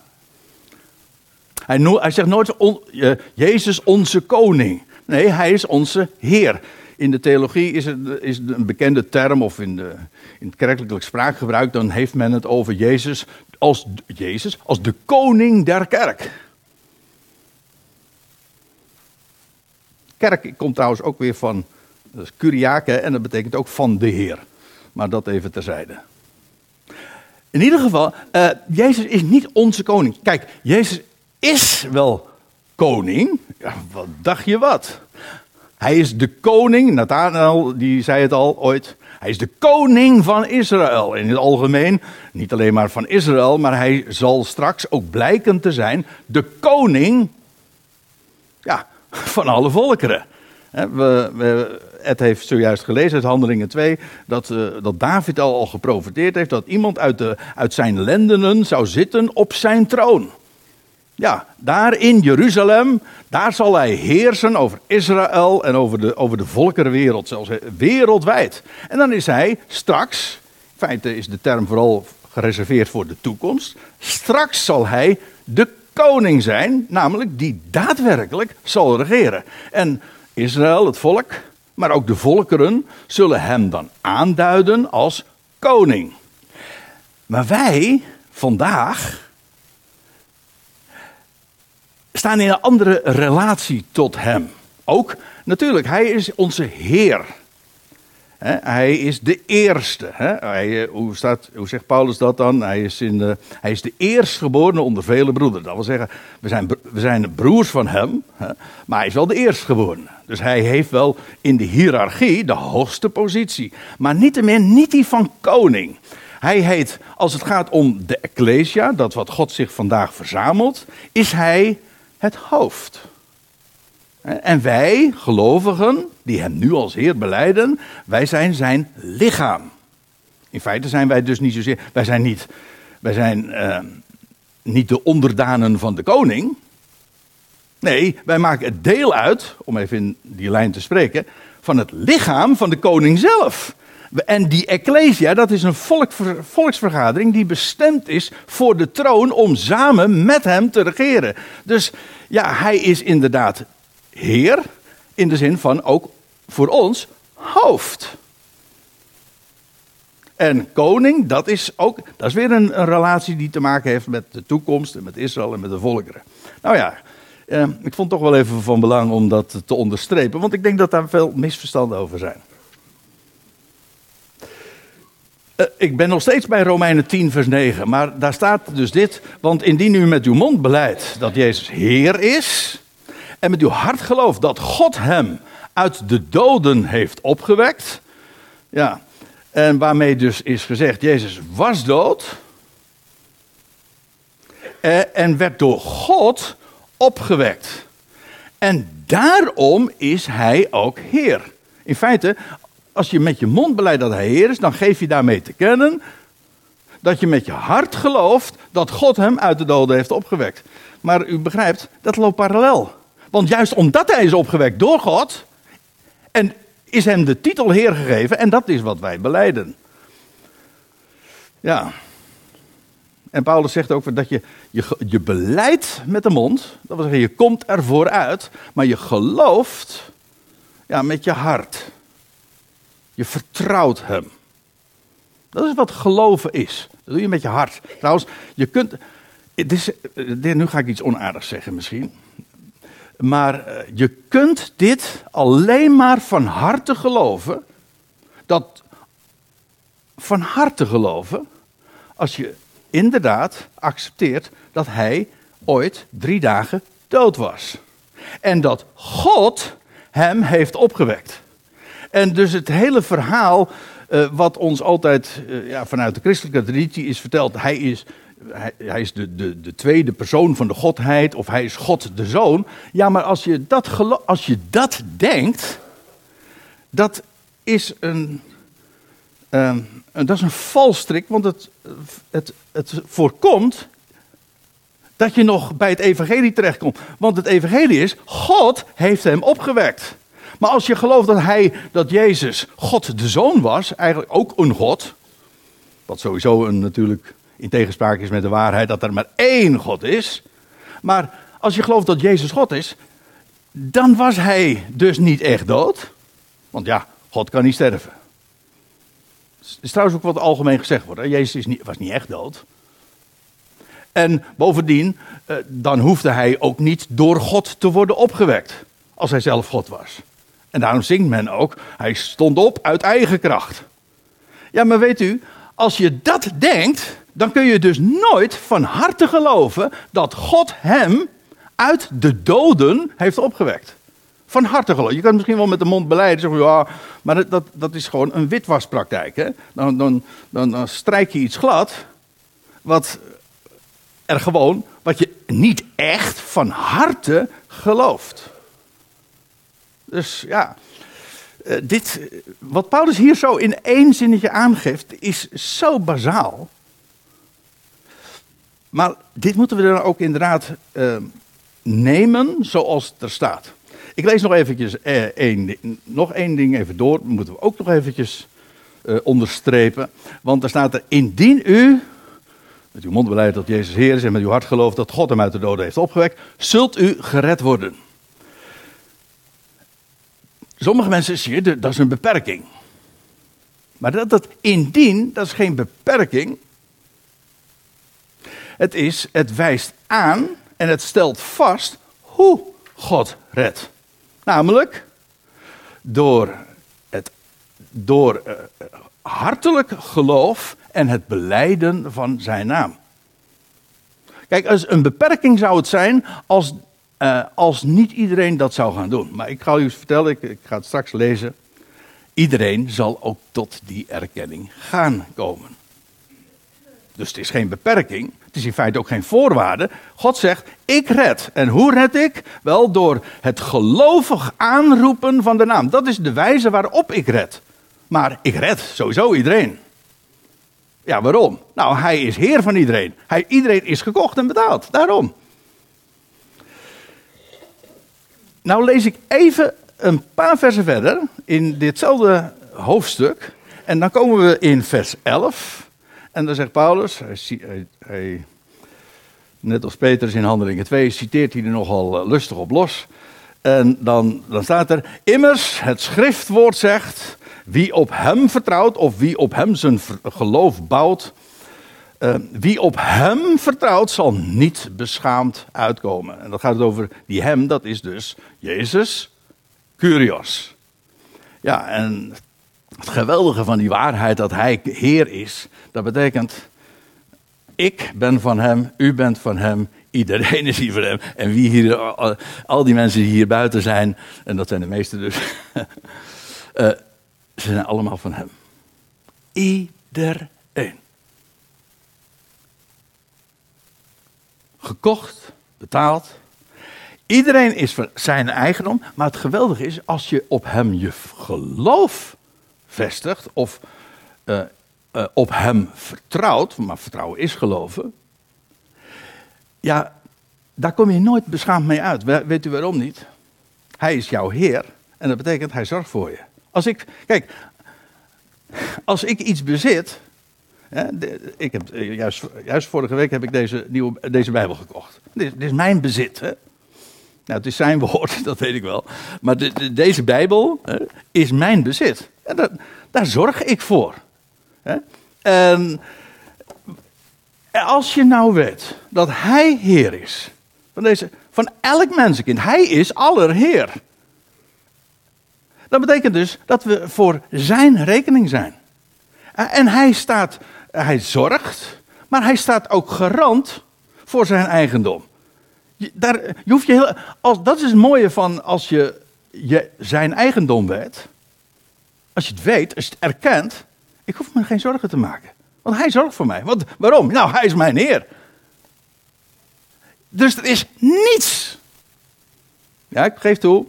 Hij, hij zegt nooit uh, Jezus onze koning. Nee, hij is onze Heer. In de theologie is het, is een bekende term, of in, de, in het kerkelijk spraakgebruik, dan heeft men het over Jezus als, Jezus als de koning der kerk. Kerk komt trouwens ook weer van dat is en dat betekent ook van de Heer. Maar dat even terzijde. In ieder geval, uh, Jezus is niet onze koning. Kijk, Jezus is wel koning. Wat dacht je wat? Hij is de koning, Nathanael die zei het al ooit. Hij is de koning van Israël in het algemeen. Niet alleen maar van Israël, maar hij zal straks ook blijken te zijn de koning ja, van alle volkeren. We, we, het heeft zojuist gelezen uit Handelingen 2 dat, uh, dat David al, al geprofiteerd heeft dat iemand uit, de, uit zijn lendenen zou zitten op zijn troon. Ja, daar in Jeruzalem, daar zal hij heersen over Israël en over de, over de volkerenwereld, zelfs wereldwijd. En dan is hij straks, in feite is de term vooral gereserveerd voor de toekomst, straks zal hij de koning zijn, namelijk die daadwerkelijk zal regeren. En Israël, het volk, maar ook de volkeren, zullen hem dan aanduiden als koning. Maar wij vandaag staan in een andere relatie tot Hem. ook, natuurlijk, hij is onze Heer. Hij is de eerste. Hij, eh, hoe, staat, hoe zegt Paulus dat dan? Hij is, in de, hij is de eerstgeborene onder vele broeders. Dat wil zeggen, we zijn, we zijn broers van hem, maar hij is wel de eerstgeborene. Dus hij heeft wel in de hiërarchie de hoogste positie. Maar niettemin niet die van koning. Hij heet, als het gaat om de Ecclesia, dat wat God zich vandaag verzamelt, is hij het hoofd. En wij, gelovigen, die hem nu als Heer beleiden, wij zijn zijn lichaam. In feite zijn wij dus niet zozeer, wij zijn niet, wij zijn, uh, niet de onderdanen van de koning. Nee, wij maken deel uit, om even in die lijn te spreken, van het lichaam van de koning zelf. En die Ecclesia, dat is een volksvergadering die bestemd is voor de troon om samen met hem te regeren. Dus ja, hij is inderdaad Heer, in de zin van ook voor ons hoofd. En koning, dat is ook, dat is weer een, relatie die te maken heeft met de toekomst en met Israël en met de volkeren. Nou ja, eh, ik vond het toch wel even van belang om dat te onderstrepen, want ik denk dat daar veel misverstanden over zijn. Eh, ik ben nog steeds bij Romeinen 10, vers 9, maar daar staat dus dit. Want indien u met uw mond beleidt dat Jezus Heer is, en met uw hart gelooft dat God hem uit de doden heeft opgewekt, ja, en waarmee dus is gezegd, Jezus was dood, eh, en werd door God opgewekt. En daarom is hij ook Heer. In feite, als je met je mond beleidt dat hij Heer is, dan geef je daarmee te kennen dat je met je hart gelooft dat God hem uit de doden heeft opgewekt. Maar u begrijpt, dat loopt parallel. Want juist omdat hij is opgewekt door God, en is hem de titel Heer gegeven, en dat is wat wij beleiden. Ja. En Paulus zegt ook dat je, je, je beleidt met de mond, dat wil zeggen je komt ervoor uit, maar je gelooft ja, met je hart. Je vertrouwt hem. Dat is wat geloven is. Dat doe je met je hart. Trouwens, je kunt. Is, nu ga ik iets onaardigs zeggen misschien. Maar eh, je kunt dit alleen maar van harte geloven. Dat van harte geloven. Als je inderdaad accepteert dat hij ooit drie dagen dood was. En dat God hem heeft opgewekt. En dus het hele verhaal, uh, wat ons altijd uh, ja, vanuit de christelijke traditie is verteld, hij is, hij, hij, is de, de, de tweede persoon van de Godheid, of hij is God de Zoon. Ja, maar als je dat, als je dat denkt, dat is een, uh, dat is een valstrik, want het, het, het voorkomt dat je nog bij het evangelie terechtkomt. Want het evangelie is, God heeft hem opgewekt. Maar als je gelooft dat hij, dat Jezus God de Zoon was, eigenlijk ook een God, wat sowieso een, natuurlijk in tegenspraak is met de waarheid dat er maar één God is. Maar als je gelooft dat Jezus God is, dan was hij dus niet echt dood. Want ja, God kan niet sterven. Dat is trouwens ook wat algemeen gezegd wordt. Jezus is niet, was niet echt dood. En bovendien, eh, dan hoefde hij ook niet door God te worden opgewekt. Als hij zelf God was. En daarom zingt men ook, hij stond op uit eigen kracht. Ja, maar weet u, als je dat denkt, dan kun je dus nooit van harte geloven dat God hem uit de doden heeft opgewekt. Van harte geloven. Je kan misschien wel met de mond beleiden, zeggen, ja, maar dat, dat, is gewoon een witwaspraktijk. Hè? Dan, dan, dan, strijk je iets glad, wat er gewoon, wat je niet echt van harte gelooft. Dus ja, eh, dit, wat Paulus hier zo in één zinnetje aangeeft, is zo bazaal. Maar dit moeten we dan ook inderdaad uh, nemen zoals het er staat. Ik lees nog eventjes eh, één, nog één ding even door. Dat moeten we ook nog eventjes uh, onderstrepen. Want er staat er, indien u met uw mond beleidt dat Jezus Heer is en met uw hart gelooft dat God hem uit de doden heeft opgewekt, zult u gered worden. Sommige mensen zeggen dat is een beperking. Maar dat, dat indien, dat is geen beperking. Het, is, het wijst aan en het stelt vast hoe God redt. Namelijk door het door uh, hartelijk geloof en het beleiden van zijn naam. Kijk, als een beperking zou het zijn als, uh, als niet iedereen dat zou gaan doen. Maar ik ga u vertellen, ik, ik ga het straks lezen. Iedereen zal ook tot die erkenning gaan komen. Dus het is geen beperking. Het is in feite ook geen voorwaarde. God zegt: Ik red. En hoe red ik? Wel door het gelovig aanroepen van de naam. Dat is de wijze waarop ik red. Maar ik red sowieso iedereen. Ja, waarom? Nou, hij is heer van iedereen. Hij, iedereen is gekocht en betaald. Daarom. Nou lees ik even een paar versen verder in ditzelfde hoofdstuk. En dan komen we in vers 11. En dan zegt Paulus, hij, net als Petrus in Handelingen 2, citeert hij er nogal eh, lustig op los. En dan, dan staat er, immers het schriftwoord zegt, wie op hem vertrouwt of wie op hem zijn geloof bouwt, uh, wie op hem vertrouwt zal niet beschaamd uitkomen. En dat gaat het over die hem, dat is dus Jezus, Curios. Ja, en het geweldige van die waarheid dat hij Heer is, dat betekent, ik ben van hem, u bent van hem, iedereen is hier van hem. En wie hier, al die mensen die hier buiten zijn, en dat zijn de meeste dus, uh, ze zijn allemaal van hem. Iedereen. Gekocht, betaald. Iedereen is van zijn eigendom. Maar het geweldige is, als je op hem je geloof of uh, uh, op hem vertrouwt, maar vertrouwen is geloven. Ja, daar kom je nooit beschaamd mee uit. Weet u waarom niet? Hij is jouw Heer en dat betekent hij zorgt voor je. Als ik, kijk, als ik iets bezit. Hè, ik heb, eh, juist, juist vorige week heb ik deze, nieuwe, deze Bijbel gekocht. Dit, is mijn bezit. Hè. Nou, het is zijn woord, dat weet ik wel. Maar de, deze Bijbel hè, is mijn bezit. En dat, daar zorg ik voor. En als je nou weet dat Hij Heer is. Van, deze, van elk mensenkind. Hij is allerheer. Dat betekent dus dat we voor zijn rekening zijn. En hij staat, hij zorgt, maar hij staat ook garant voor zijn eigendom. Daar, je hoeft je als, dat is het mooie van als je, je zijn eigendom weet. Als je het weet, als je het erkent, ik hoef me geen zorgen te maken. Want hij zorgt voor mij. Want, waarom? Nou, hij is mijn Heer. Dus er is niets. Ja, ik geef toe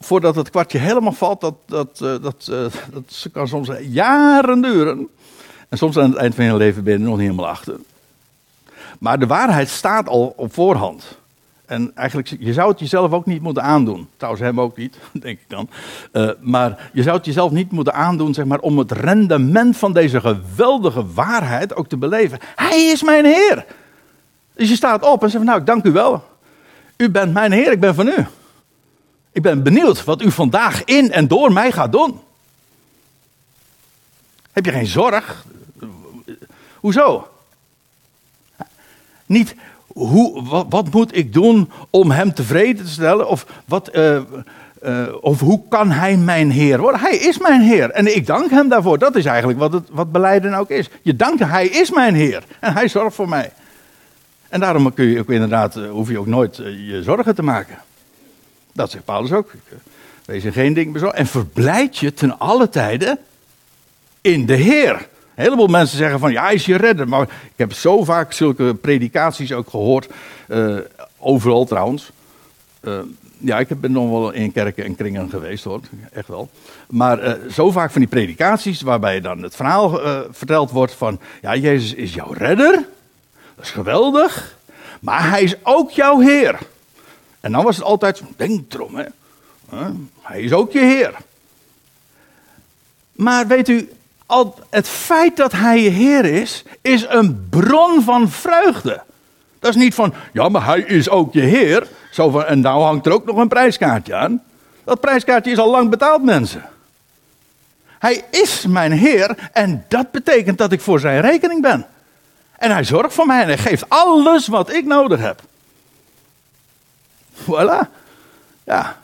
voordat het kwartje helemaal valt, dat, dat, eh, dat, eh, dat kan soms jaren duren. En soms aan het eind van je leven ben je er nog niet helemaal achter. Maar de waarheid staat al op voorhand. En eigenlijk, je zou het jezelf ook niet moeten aandoen. Trouwens, hem ook niet, denk ik dan. Uh, maar je zou het jezelf niet moeten aandoen, zeg maar, om het rendement van deze geweldige waarheid ook te beleven. Hij is mijn Heer. Dus je staat op en zegt, nou, ik dank u wel. U bent mijn Heer, ik ben van u. Ik ben benieuwd wat u vandaag in en door mij gaat doen. Heb je geen zorg? Hoezo? Niet hoe, wat, wat, moet ik doen om hem tevreden te stellen? Of, wat, uh, uh, of hoe kan hij mijn Heer worden? Hij is mijn Heer en ik dank hem daarvoor. Dat is eigenlijk wat, het, wat beleiden ook is. Je dankt, hij is mijn Heer en hij zorgt voor mij. En daarom kun je ook inderdaad, eh, hoef je ook nooit je zorgen te maken. Dat zegt Paulus ook. Wees in geen ding bezorgd. En verblijd je ten alle tijden in de Heer. Een heleboel mensen zeggen van ja, hij is je redder. Maar ik heb zo vaak zulke predikaties ook gehoord. Uh, overal trouwens. Uh, ja, ik ben nog wel in kerken en kringen geweest hoor. Echt wel. Maar uh, zo vaak van die predikaties waarbij dan het verhaal verteld wordt van ja, Jezus is jouw redder. Dat is geweldig. Maar hij is ook jouw Heer. En dan was het altijd, denk erom, hè. Hij is ook je Heer. Maar weet u, al het feit dat hij je Heer is, is een bron van vreugde. Dat is niet van, ja, maar hij is ook je Heer. Zo van, en nou hangt er ook nog een prijskaartje aan. Dat prijskaartje is al lang betaald, mensen. Hij is mijn Heer en dat betekent dat ik voor zijn rekening ben. En hij zorgt voor mij en hij geeft alles wat ik nodig heb. Voilà. Ja.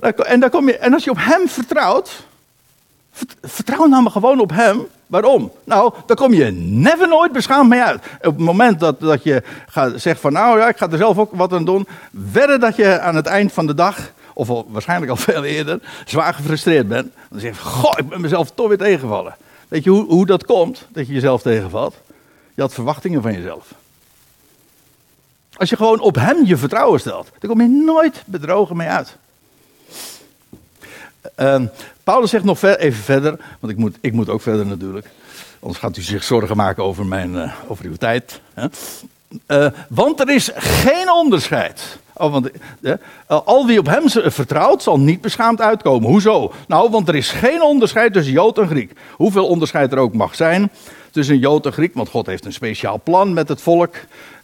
En, dan kom je, en als je op hem vertrouwt, vertrouw nou maar gewoon op hem. Waarom? Nou, dan kom je never nooit beschaamd mee uit. Op het moment dat, dat je gaat, zegt van nou ja, ik ga er zelf ook wat aan doen. Wedden dat je aan het eind van de dag, of al, waarschijnlijk al veel eerder, zwaar gefrustreerd bent. Dan zeg je, goh, ik ben mezelf toch weer tegengevallen. Weet je hoe, hoe dat komt, dat je jezelf tegenvalt? Je had verwachtingen van jezelf. Als je gewoon op hem je vertrouwen stelt, dan kom je nooit bedrogen mee uit. Uh, Paulus zegt nog even verder, want ik moet, ik moet ook verder natuurlijk. Anders gaat u zich zorgen maken over, mijn, uh, over uw tijd. Hè? Uh, want er is geen onderscheid. Oh, want, uh, al wie op hem vertrouwt, zal niet beschaamd uitkomen. Hoezo? Nou, want er is geen onderscheid tussen Jood en Griek. Hoeveel onderscheid er ook mag zijn tussen Jood en Griek. Want God heeft een speciaal plan met het volk,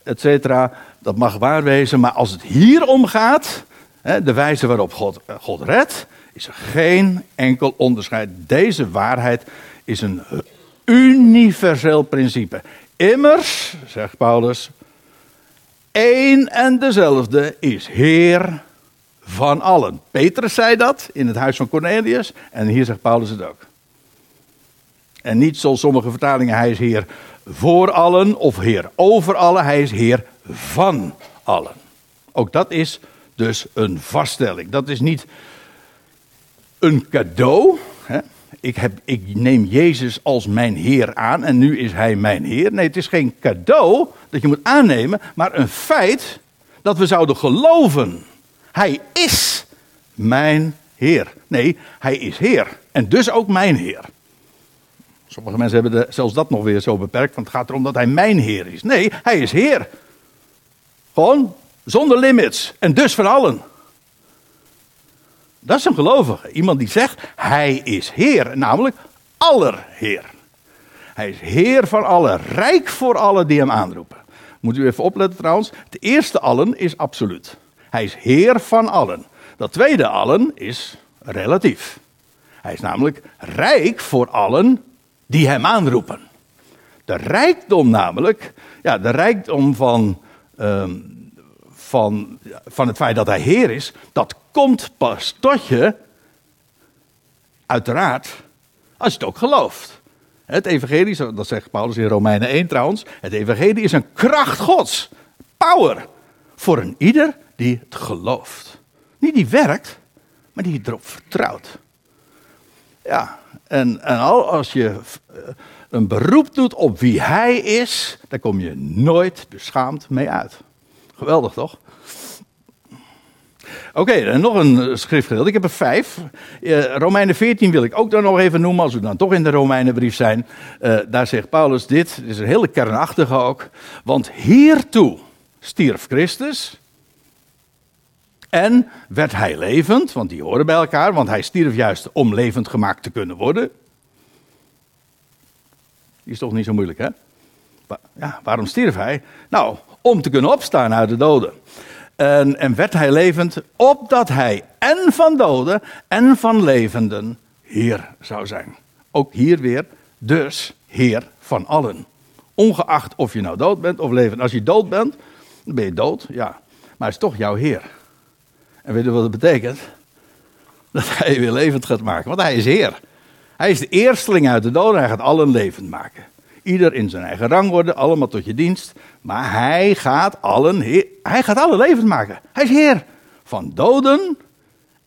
et cetera. Dat mag waar wezen. Maar als het hier om gaat, de wijze waarop God, God redt, is er geen enkel onderscheid. Deze waarheid is een universeel principe. Immers, zegt Paulus, één en dezelfde is Heer van allen. Petrus zei dat in het huis van Cornelius en hier zegt Paulus het ook. En niet zoals sommige vertalingen, hij is Heer voor allen of Heer over allen, hij is Heer van allen. Ook dat is dus een vaststelling. Dat is niet een cadeau. Hè? Ik, heb, ik neem Jezus als mijn Heer aan en nu is Hij mijn Heer. Nee, het is geen cadeau dat je moet aannemen, maar een feit dat we zouden geloven. Hij is mijn Heer. Nee, Hij is Heer en dus ook mijn Heer. Sommige mensen hebben zelfs dat nog weer zo beperkt, want het gaat erom dat Hij mijn Heer is. Nee, Hij is Heer. Gewoon zonder limits en dus van allen. Dat is een gelovige. Iemand die zegt, hij is Heer, namelijk allerheer. Hij is Heer van allen, rijk voor allen die hem aanroepen. Moet u even opletten trouwens, het eerste allen is absoluut. Hij is Heer van allen. Dat tweede allen is relatief. Hij is namelijk rijk voor allen die hem aanroepen. De rijkdom namelijk, ja, de rijkdom van, um, van, van het feit dat hij Heer is, dat komt pas tot je, uiteraard, als je het ook gelooft. Het evangelie, dat zegt Paulus in Romeinen 1 trouwens, het evangelie is een kracht gods, power, voor een ieder die het gelooft. Niet die werkt, maar die erop vertrouwt. Ja, en, en als je eh, een beroep doet op wie hij is, dan kom je nooit beschaamd mee uit. Geweldig toch? Oké, okay, nog een eh, schriftgedeelte. Ik heb er vijf. Uh, Romeinen 14 wil ik ook dan nog even noemen, als we dan toch in de Romeinenbrief zijn. Daar zegt Paulus dit, het is een hele kernachtige ook. Want hiertoe stierf Christus en werd hij levend, want die horen bij elkaar, want hij stierf juist om levend gemaakt te kunnen worden. Die is toch niet zo moeilijk, hè? Ja, waarom stierf hij? Nou, om te kunnen opstaan uit de doden. En, en werd hij levend, opdat hij en van doden en van levenden Heer zou zijn. Ook hier weer, dus Heer van allen. Ongeacht of je nou dood bent of levend. Als je dood bent, dan ben je dood, ja. Maar hij is toch jouw Heer. En weet je wat dat betekent? Dat hij je weer levend gaat maken, want hij is Heer. Hij is de eersteling uit de doden, hij gaat allen levend maken. Ieder in zijn eigen rang worden, allemaal tot je dienst. Maar hij gaat allen, hij gaat allen levend maken. Hij is Heer van doden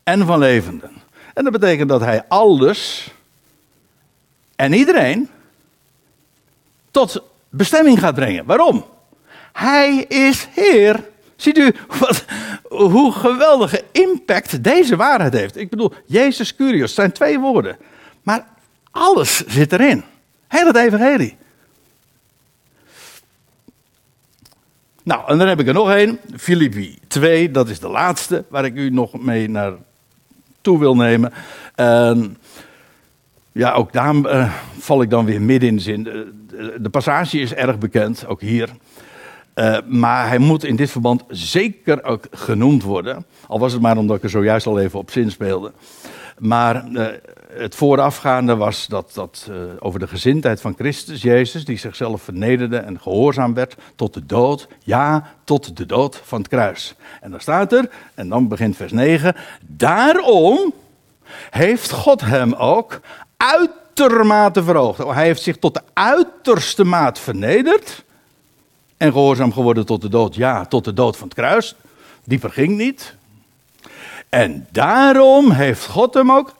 en van levenden. En dat betekent dat hij alles en iedereen tot bestemming gaat brengen. Waarom? Hij is Heer. Ziet u wat, hoe geweldige impact deze waarheid heeft? Ik bedoel, Jezus Curios zijn twee woorden. Maar alles zit erin. Heel het evangelie. Nou, en dan heb ik er nog één. Filippi 2, dat is de laatste waar ik u nog mee naar toe wil nemen. ja, ook daar uh, val ik dan weer midden in de zin. De, passage is erg bekend, ook hier. Uh, maar hij moet in dit verband zeker ook genoemd worden. Al was het maar omdat ik er zojuist al even op zin speelde. Maar uh, het voorafgaande was dat, dat uh, over de gezindheid van Christus Jezus, die zichzelf vernederde en gehoorzaam werd tot de dood. Ja, tot de dood van het kruis. En dan staat er, en dan begint vers 9. Daarom heeft God hem ook uitermate verhoogd. Hij heeft zich tot de uiterste maat vernederd. En gehoorzaam geworden tot de dood. Ja, tot de dood van het kruis. Dieper ging niet. En daarom heeft God hem ook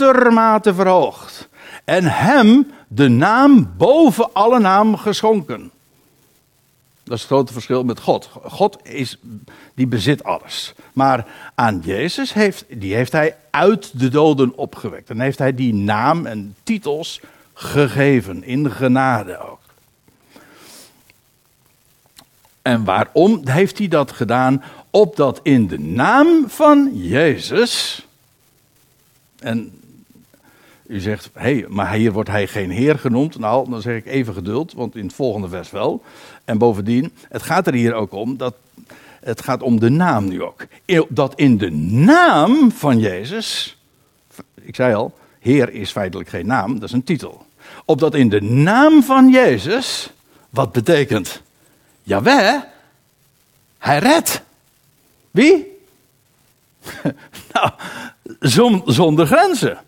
uitermate verhoogd. En hem de naam boven alle naam geschonken. Dat is het grote verschil met God. God is, die bezit alles. Maar aan Jezus heeft, die heeft hij uit de doden opgewekt. En heeft hij die naam en titels gegeven, in genade ook. En waarom heeft hij dat gedaan? Opdat in de naam van Jezus. En u zegt, hé, hey, maar hier wordt hij geen Heer genoemd. Nou, dan zeg ik even geduld, want in het volgende vers wel. En bovendien, het gaat er hier ook om dat. Het gaat om de naam nu ook. Dat in de naam van Jezus. Ik zei al, Heer is feitelijk geen naam, dat is een titel. Opdat in de naam van Jezus. Wat betekent? Jawel, hij redt. Wie? nou, zonder grenzen.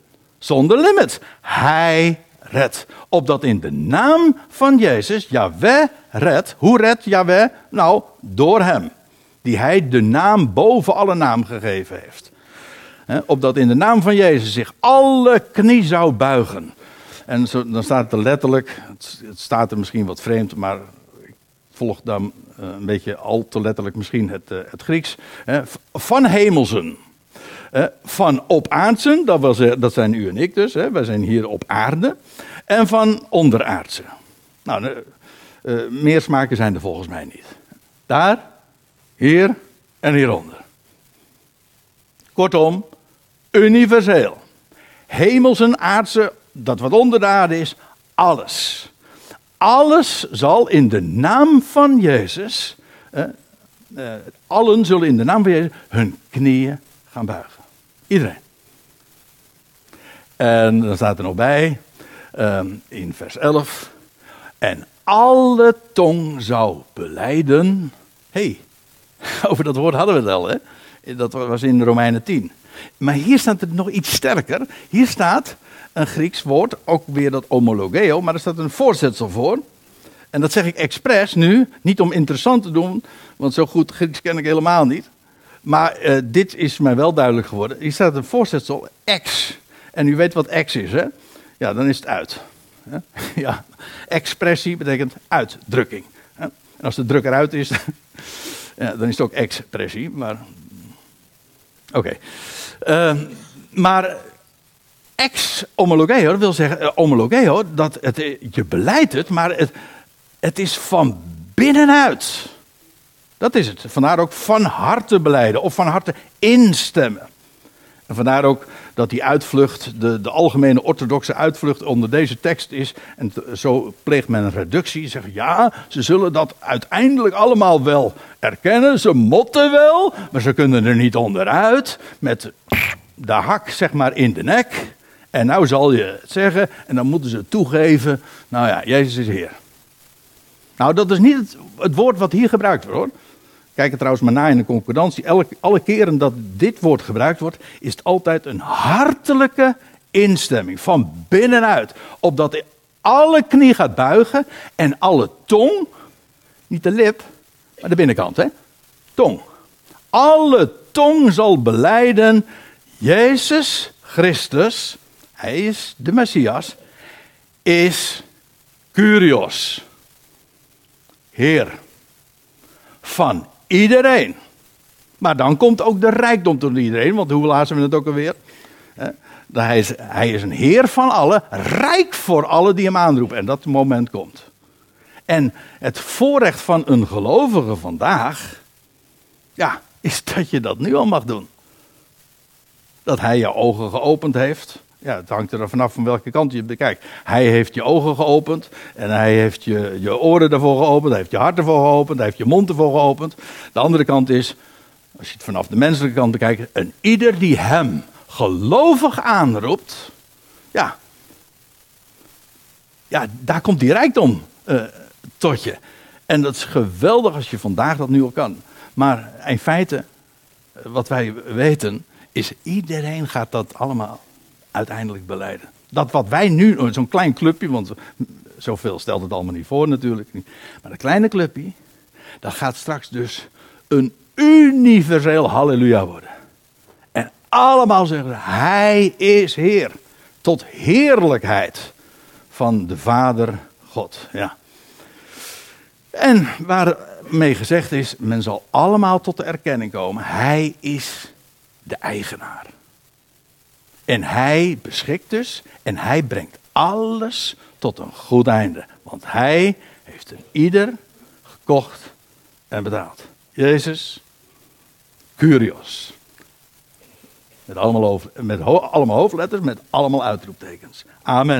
Zonder limit. Hij redt. Opdat in de naam van Jezus, Yahweh redt. Hoe redt Yahweh? Nou, door hem. Die hij de naam boven alle naam gegeven heeft. opdat in de naam van Jezus zich alle knie zou buigen. En zo, dan staat er letterlijk, het, staat er misschien wat vreemd, maar ik volg dan eh, een beetje al te letterlijk misschien het, eh, het Grieks. Van hemelsen. Van op aardsen, dat, was, dat zijn u en ik dus, wij zijn hier op aarde. En van onderaardse. Nou, uh, meer smaken zijn er volgens mij niet. Daar, hier en hieronder. Kortom, universeel. Hemels en aardse, dat wat onder de aarde is, alles. Alles zal in de naam van Jezus, eh, eh, allen zullen in de naam van Jezus hun knieën gaan buigen. Iedereen. En dan staat er nog bij, um, in vers 11. En alle tong zou beleiden. hey, over dat woord hadden we het al, hè? Dat was in Romeinen 10. Maar hier staat het nog iets sterker. Hier staat een Grieks woord, ook weer dat homologeo, maar er staat een voorzetsel voor. En dat zeg ik expres nu, niet om interessant te doen, want zo goed Grieks ken ik helemaal niet. Maar uh, dit is mij wel duidelijk geworden. Hier staat een voorzetsel ex. En u weet wat ex is, hè? Ja, dan is het uit. Ja, expressie betekent uitdrukking. En als de druk eruit is, dan is het ook expressie. Maar oké. Okay. Uh, maar ex homologeo wil zeggen, uh, homologeo, dat het, je beleidt het, maar het, het is van binnenuit. Dat is het. Vandaar ook van harte beleiden of van harte instemmen. En vandaar ook dat die uitvlucht, de, de algemene orthodoxe uitvlucht onder deze tekst is. En zo pleegt men een reductie. Zeggen ja, ze zullen dat uiteindelijk allemaal wel erkennen. Ze motten wel, maar ze kunnen er niet onderuit. Met de hak zeg maar in de nek. En nou zal je het zeggen. En dan moeten ze toegeven. Nou ja, Jezus is Heer. Nou, dat is niet het, het woord wat hier gebruikt wordt hoor. Kijk er trouwens maar na in de concordantie. Elke, alle keren dat dit woord gebruikt wordt, is het altijd een hartelijke instemming. Van binnenuit. Opdat alle knie gaat buigen en alle tong, niet de lip, maar de binnenkant, hè? Tong. Alle tong zal beleiden, Jezus Christus, hij is de Messias, is Curios. Heer van iedereen. Maar dan komt ook de rijkdom tot iedereen, want hoe lazen we het ook alweer? Hij is, hij is een heer van allen, rijk voor allen die hem aanroepen. En dat moment komt. En het voorrecht van een gelovige vandaag, ja, is dat je dat nu al mag doen. Dat hij je ogen geopend heeft, Ja, het hangt er vanaf van welke kant je bekijkt. Hij heeft je ogen geopend en hij heeft je, je oren ervoor geopend, hij heeft je hart ervoor geopend, hij heeft je mond ervoor geopend. De andere kant is, als je het vanaf de menselijke kant bekijkt, en ieder die hem gelovig aanroept, ja, ja daar komt die rijkdom uh, tot je. En dat is geweldig als je vandaag dat nu al kan. Maar in feite, wat wij weten, is iedereen gaat dat allemaal uiteindelijk beleiden. Dat wat wij nu, zo'n klein clubje, want zoveel stelt het allemaal niet voor natuurlijk. Maar dat kleine clubje, dat gaat straks dus een universeel halleluja worden. En allemaal zeggen, hij is Heer. Tot heerlijkheid van de Vader God. Ja. En waarmee gezegd is, men zal allemaal tot de erkenning komen. Hij is de eigenaar. En hij beschikt dus en hij brengt alles tot een goed einde. Want hij heeft een ieder gekocht en betaald. Jezus, Curios. Met allemaal, met allemaal hoofdletters, met allemaal uitroeptekens. Amen.